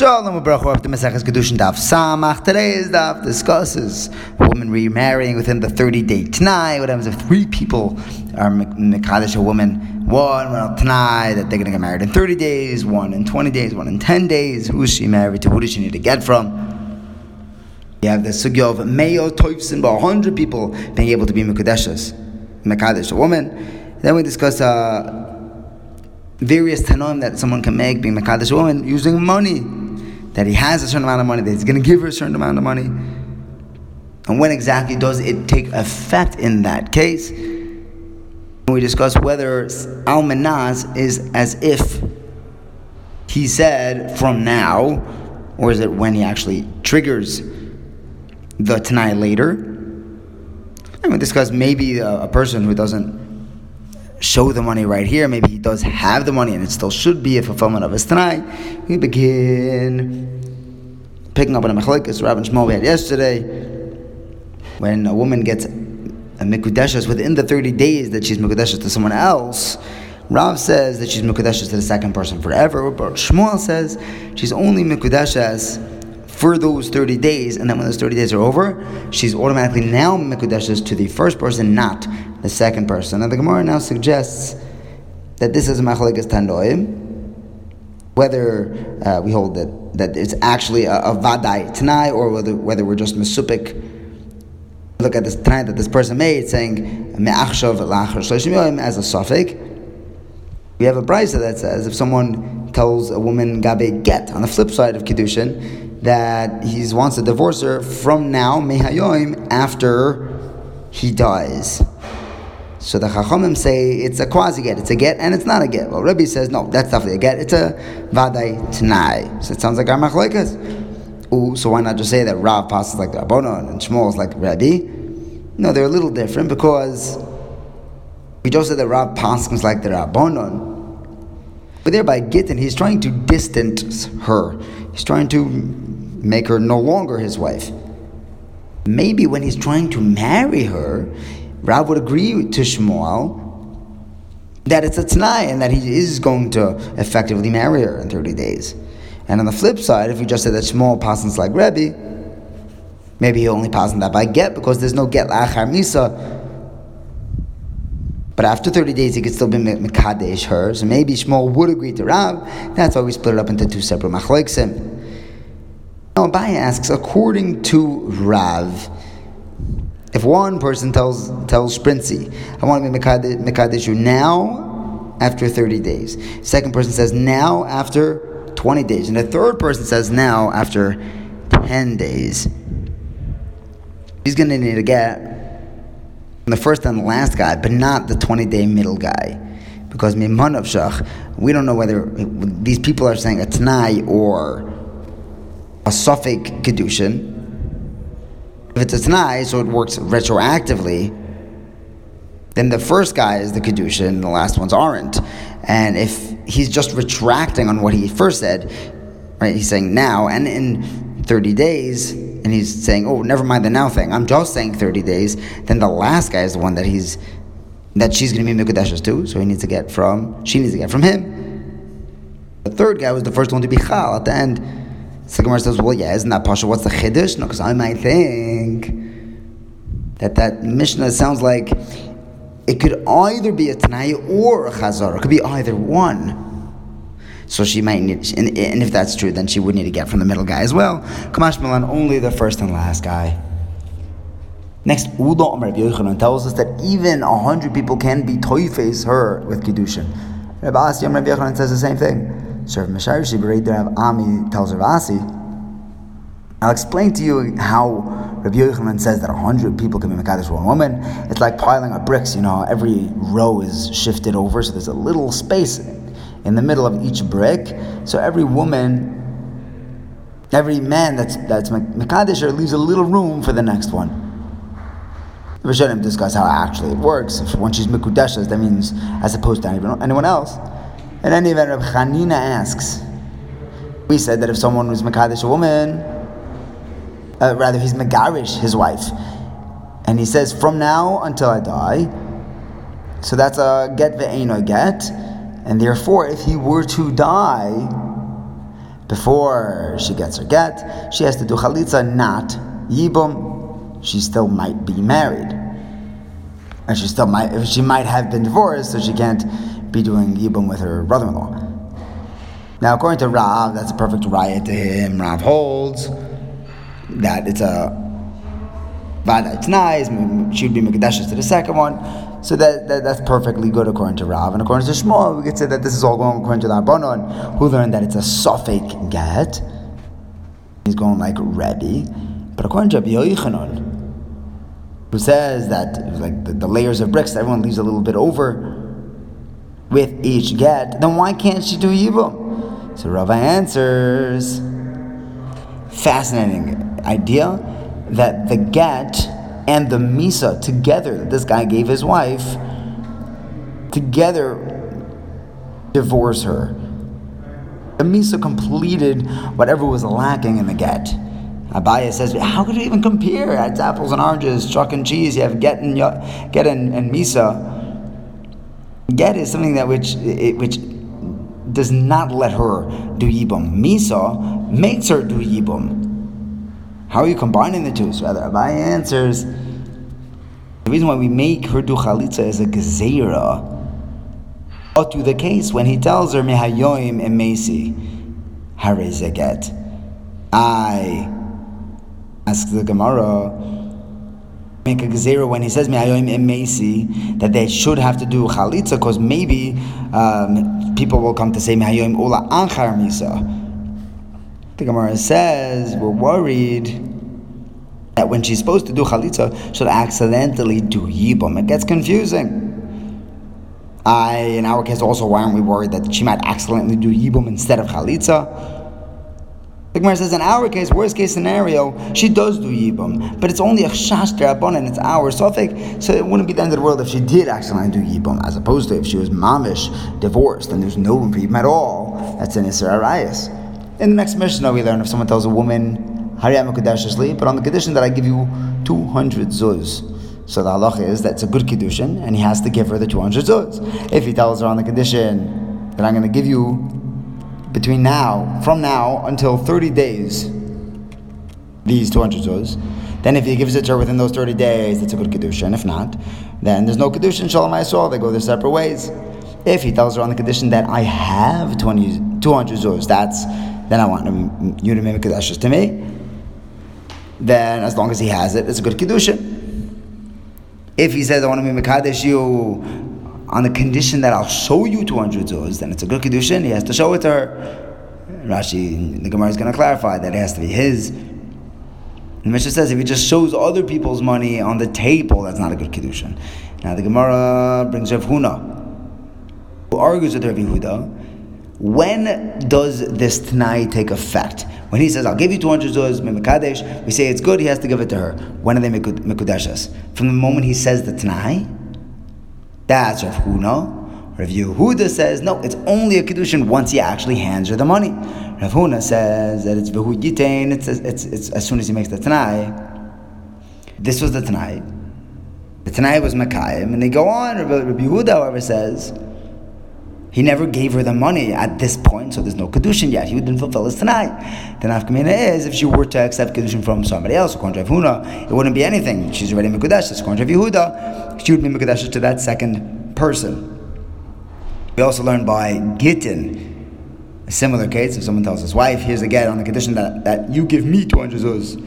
Shalom Baruch up to Maseches Kedushin Daf Samach. Today's daf discusses a woman remarrying within the 30 day Tanai. What happens if three people are Mekadesh a woman? One went Tanai that they're going to get married in 30 days, one in 20 days, one in 10 days. Who is she married to? Who does she need to get from? You have the sugya of Me'ah Toifsin, by 100 people being able to be Mekadeshas, Mekadesh a woman. Then we discuss uh, various tanoim that someone can make being Mekadesh a woman using money that he has a certain amount of money, that he's going to give her a certain amount of money. And when exactly does it take effect in that case? We discuss whether Al Menas is as if he said from now, or is it when he actually triggers the Tanai later? And we discuss maybe a, a person who doesn't show the money right here. Maybe he does have the money and it still should be a fulfillment of his Tanai. We begin picking up on a machlekes Rabbi Shmuel we had yesterday. When a woman gets a mikudeshes within the 30 days that she's mikudeshes to someone else, Rav says that she's mikudeshes to the second person forever, but Shmuel says she's only mikudeshes for those 30 days, and then when those 30 days are over, she's automatically now mikudeshes to the first person, not the second person. And the Gemara now suggests that this is a machlekes tanoim, whether uh, we hold that, that it's actually a, a vadai tanai, or whether, whether we're just mesupik. Look at this tanai that this person made, saying me'achshav la'achar as a suffix. We have a brisa that says if someone tells a woman gabe get on the flip side of kiddushin that he wants to divorce her from now mehayoim after he dies. So the Chachamim say it's a quasi get, it's a get, and it's not a get. Well, Rabbi says no, that's definitely a get. It's a vaday tanai. So it sounds like our machlokas. Ooh, so why not just say that Rav passes like the Rabbanon and Shmuel is like Rabbi? No, they're a little different because we just said that Rav passes like the Rabbanon. But thereby Gittin, he's trying to distance her. He's trying to make her no longer his wife. Maybe when he's trying to marry her, Rav would agree to Shmuel that it's a t'nai and that he is going to effectively marry her in 30 days. And on the flip side, if we just said that Shmuel passes like Rebbe, maybe he only passes that by get because there's no get la'achar misa. But after 30 days, he could still be mekadesh her. So maybe Shmuel would agree to Rav. That's why we split it up into two separate machleksim. Now Abai asks, according to Rav, if one person tells tells Sprincy, I want to be Mekadesh now after 30 days. Second person says now after 20 days. And the third person says now after 10 days. He's going to need to get the first and last guy, but not the 20 day middle guy. Because Mimah Nafshach, we don't know whether these people are saying a Tanai or a suffix Kedushin. If it's a Tanai, so it works retroactively, then the first guy is the Kedushin and the last ones aren't. And if he's just retracting on what he first said, right, he's saying now, and in 30 days, and he's saying, oh, never mind the now thing, I'm just saying 30 days, then the last guy is the one that he's, that she's going to be Mikudeshes too, so he needs to get from, she needs to get from him. The third guy was the first one to be Chal at the end. So Gemara says, well, yeah, isn't that Pasha? What's the Chiddush? No, because I might think that that Mishnah sounds like it could either be a Tanai or a Chazar. It could be either one. So she might need, and, if that's true, then she would need to get from the middle guy as well. Kamashma Lan, only the first and last guy. Next, Uda Omer Yochanan tells us that even a hundred people can be toifes her with Kiddushin. Rabbi Asi Omer Yochanan says the same thing. So Rav Meshayr Shibarei Rav Ami tells Rav Asi, I'll explain to you how Rabbi Yochanan says that a hundred people can be Mekadesh one woman. It's like piling up bricks, you know, every row is shifted over, so there's a little space in the middle of each brick. So every woman, every man that's that's Mekadesh leaves a little room for the next one. Rishonim discuss how actually it works. If she's Mikudeshes, that means as opposed to anyone else. In any event, Reb Chanina asks, we said that if someone was Makadish a woman, uh, rather he's Megarish his wife, and he says, from now until I die, so that's a get ve'eno get, and therefore if he were to die before she gets her get, she has to do chalitza, not yibum. She still might be married, and she still might she might have been divorced, so she can't be doing yibum with her brother-in-law. Now, according to Rav, that's a perfect riot to him. Rav holds that it's a vada it's nice. She would be mekadeshes to the second one. So that, that, that's perfectly good according to Rav. And according to Shmuel, we could say that this is all going according to the Rabbanon, who learned that it's a suffix get. He's going like Rebbe. But according to Rabbi Yochanan, who says that like the, the, layers of bricks, everyone leaves a little bit over with each get, then why can't she do Yibum? So Rava answers, fascinating idea that the get and the Misa together that this guy gave his wife, together divorce her. The Misa completed whatever was lacking in the get. Abaya says, how could you even compare? It's apples and oranges, chalk and cheese. You have get and get and, and misa. Get is something that which which does not let her do yibum. Misa makes her do yibum. How are you combining the two? So rather, Abai answers the reason why we make her do chalitza is a gezerah. Or to the case when he tells her mehayoim emesi harezeget. I ask the Gemara make a gezerah when he says mehayoim emesi that they should have to do chalitza because maybe um, people will come to say mehayoim ula anchar misa. The Gemara says we're worried that when she's supposed to do chalitza, she'll accidentally do yibum. It gets confusing. I, in our case, also, why aren't we worried that she might accidentally do yibum instead of chalitza? The Gemara says, in our case, worst case scenario, she does do yibum, but it's only a chash and it's our sofik, so it wouldn't be the end of the world if she did accidentally do yibum, as opposed to if she was mamish, divorced, and there's no room for yibum at all. That's an Isra Arayas. In the next Mishnah, we learn if someone tells a woman, Hariyam Kedashishli, but on the condition that I give you 200 zuz. So the halacha is that's a good kiddushin, and he has to give her the 200 zuz. If he tells her on the condition that I'm going to give you between now, from now until 30 days, these 200 zuz, then if he gives it to her within those 30 days, it's a good kiddushin. If not, then there's no kiddushin, shalom Yisrael, they go their separate ways. If he tells her on the condition that I have 20, 200 zuz, that's then I want you to make Kedushas to me. Then, as long as he has it, it's a good Kedusha. If he says, I want to be Mekadesh you on the condition that I'll show you 200 zuz, then it's a good Kedushin. He has to show it to her. Rashi, the Gemara is going to clarify that it has to be his. The Mishnah says if he just shows other people's money on the table, that's not a good Kedushin. Now the Gemara brings Rav Huna, who argues with Rav Yehuda when does this Tanai take effect? When he says, I'll give you 200 zuz, Mekadesh, we say it's good, he has to give it to her. When are they Mekudeshas? From the moment he says the Tanai? That's Rav Huna. Rav Yehuda says, no, it's only a Kedushin once he actually hands her the money. Rav Huna says that it's Vehu Yitain, it's, it's, it's as soon as he makes the Tanai. This was the Tanai. The Tanai was Mekayim, and they go on. Rav Yehuda, however, says, he never gave her the money at this point, so there's no kedushin yet. He didn't fulfill his tanai. The nafkamina is if she were to accept kedushin from somebody else, according to Huna, it wouldn't be anything. She's already mekudesh. According to Yehuda, she would be mekudesh to that second person. We also learn by Gittin, a similar case. If someone tells his wife, "Here's a get on the condition that, that you give me 200 zuz."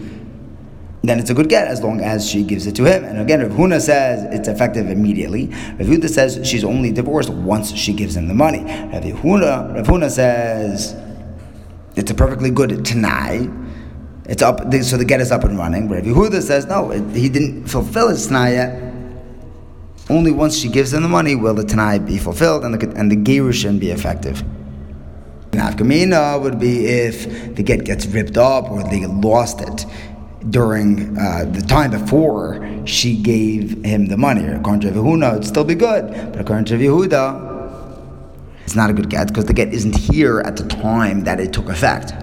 Then it's a good get as long as she gives it to him. And again, Rav Huna says it's effective immediately. Rav Huna says she's only divorced once she gives him the money. Rav Huna, Rav Huna says it's a perfectly good tanai. It's up, so the get is up and running. But Rav Yehuda says no, it, he didn't fulfill his tanai yet. Only once she gives him the money will the tanai be fulfilled and the and the gerushin be effective. Nafkamina would be if the get gets ripped up or they lost it during uh, the time before she gave him the money. According to Yehuda, it'd still be good, but according to Yehuda, it's not a good get because the get isn't here at the time that it took effect.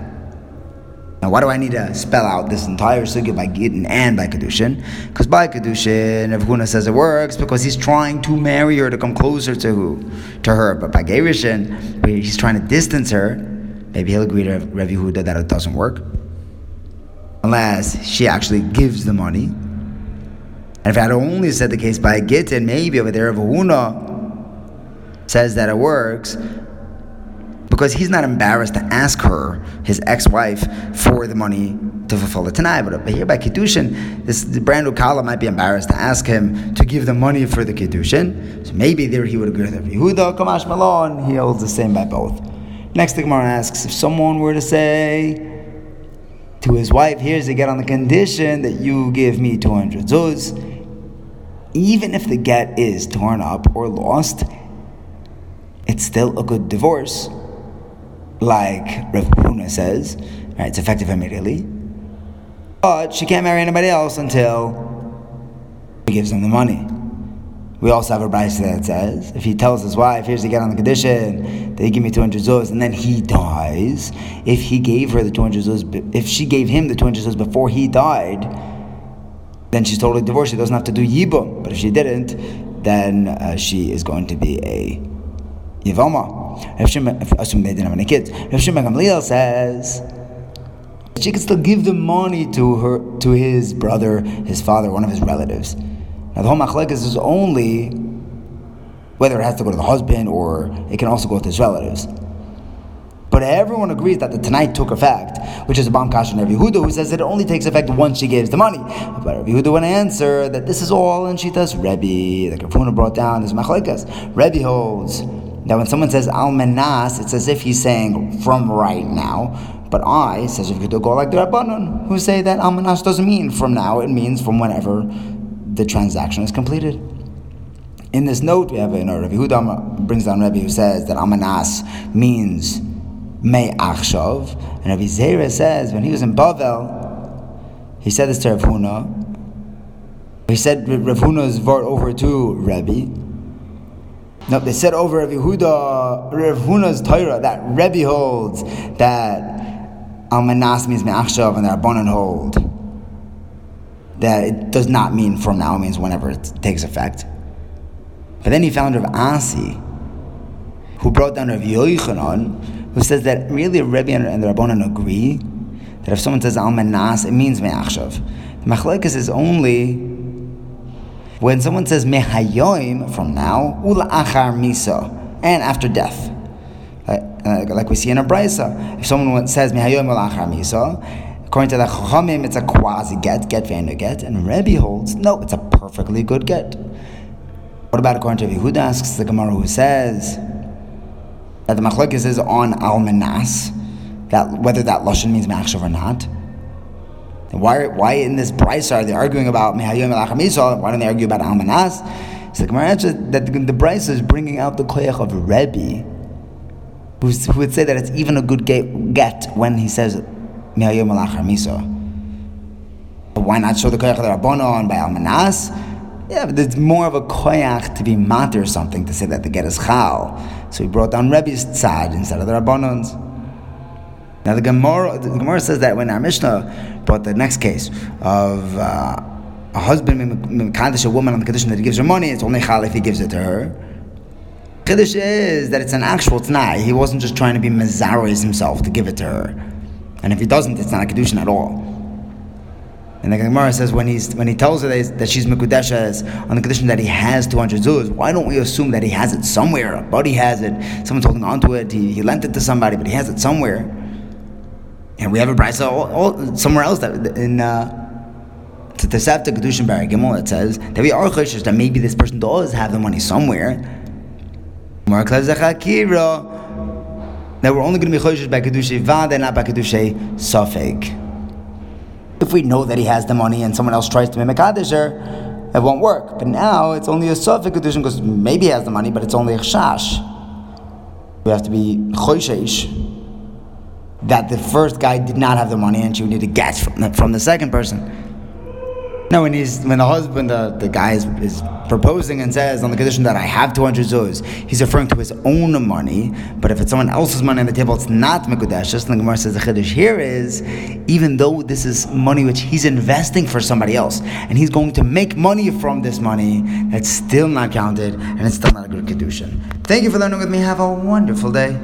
Now, why do I need to spell out this entire sugya by Gittin and by Kedushin? Because by Kedushin, if Huna says it works, because he's trying to marry her to come closer to who? To her. But by Gerishin, he's trying to distance her, maybe he'll agree to Rav Yehuda that it doesn't work. Unless she actually gives the money. And if I had only said the case by a gittin, maybe over there Rav Huna says that it works because he's not embarrassed to ask her, his ex-wife, for the money to fulfill the Tanai. But here by Kiddushin, this brand new Kala might be embarrassed to ask him to give the money for the Kiddushin. So maybe there he would agree with Yehuda, Kamashma Lan, he holds the same by both. Next, the Gemara asks, if someone were to say to his wife, here's the get on the condition that you give me 200 zuz, even if the get is torn up or lost, it's still a good divorce. Like Rav Huna says, right, it's effective immediately. But she can't marry anybody else until he gives them the money. We also have a brayse that says if he tells his wife, "Here's the get on the condition he give me 200 zuz," and then he dies, if he gave her the 200 zuz, if she gave him the 200 zuz before he died, then she's totally divorced. She doesn't have to do yibum. But if she didn't, then uh, she is going to be a yivama. Assuming they didn't have any kids. Rav Gamliel says she can still give the money to her to his brother, his father, one of his relatives. Now the whole machlekes is only whether it has to go to the husband or it can also go to his relatives. But everyone agrees that the tanai took effect, which is a Kash and Rabbi Huda, who says that it only takes effect once she gives the money. But Rabbi Huda would answer that this is all in Shitas Rebbe, like Rav brought down this Machlekas. Rebbe holds that when someone says Al Menas, it's as if he's saying from right now. But I, says if you go like the Rabbanon, who say that Al Menas doesn't mean from now, it means from whenever the transaction is completed. In this note, we have you know, Rabbi Huda brings down Rabbi who says that Amanas means May Achshav. And Rabbi Zera says when he was in Bavel, he said this to Rav Huna. He said Rav Huna's vart over to Rabbi. No, they said over Rabbi Huda, Rav Huna's Torah that Rabbi holds that Almanas means Me'achshav and that Rabbanon hold that it does not mean from now, it means whenever it takes effect. But then he found Rav Asi, who brought down Rav Yochanan, who says that really Rebbe and the Rabbanan agree that if someone says Al Manas, it means Me'achshav. The Machlekes is only when someone says Mehayoim from now, Ula Achar Misa, and after death. Like, uh, like we see in a Brisa. If someone says Mehayoim Ula Achar Misa, According to the Chachamim, it's a quasi get, get v'enu get, and Rebbe holds no, it's a perfectly good get. What about according to Yehuda asks the Gemara who says that the machlokes is on almanas, that whether that lashon means machshav or not. why, why in this price are they arguing about mehayom elachamisol? Why don't they argue about almanas? So the Gemara answers that the, the Bryce is bringing out the koyach of Rebbe, who would say that it's even a good get, get when he says why not show the koyach of the Rabbanon by Almanas? Yeah, but it's more of a koyach to be matter something to say that the get is chal. So he brought down Rebbe's tzad instead of the Rabbanon's. Now the Gemara, the Gemara says that when our Mishnah brought the next case of uh, a husband mekadosh a woman on the condition that he gives her money, it's only chal if he gives it to her. Kiddush is that it's an actual t'nai. He wasn't just trying to be mezaris himself to give it to her. And if he doesn't, it's not a kedushin at all. And the Gemara says when he's when he tells her that, she's mekudeshes on the condition that he has 200 zuz, why don't we assume that he has it somewhere? A buddy has it, someone's holding onto it, he, he lent it to somebody, but he has it somewhere. And we have a brisa somewhere else that in uh, Tosefta Kedushin Bar Gimel it says that we are choshesh that maybe this person does have the money somewhere that we're only going to be chodesh by kedushay vad and not by kedushay safek. If we know that he has the money and someone else tries to mimic kadisher, it won't work. But now it's only a safek kedushin because maybe he has the money, but it's only a chash. We have to be chodesh that the first guy did not have the money and would need to get from from the second person. Now, when he's when the husband, the, the guy is, is proposing and says on the condition that I have 200 zuz, he's referring to his own money. But if it's someone else's money on the table, it's not mekudesh. Just the Gemara says the chiddush here is, even though this is money which he's investing for somebody else, and he's going to make money from this money, that's still not counted, and it's still not a good kedushin. Thank you for learning with me. Have a wonderful day.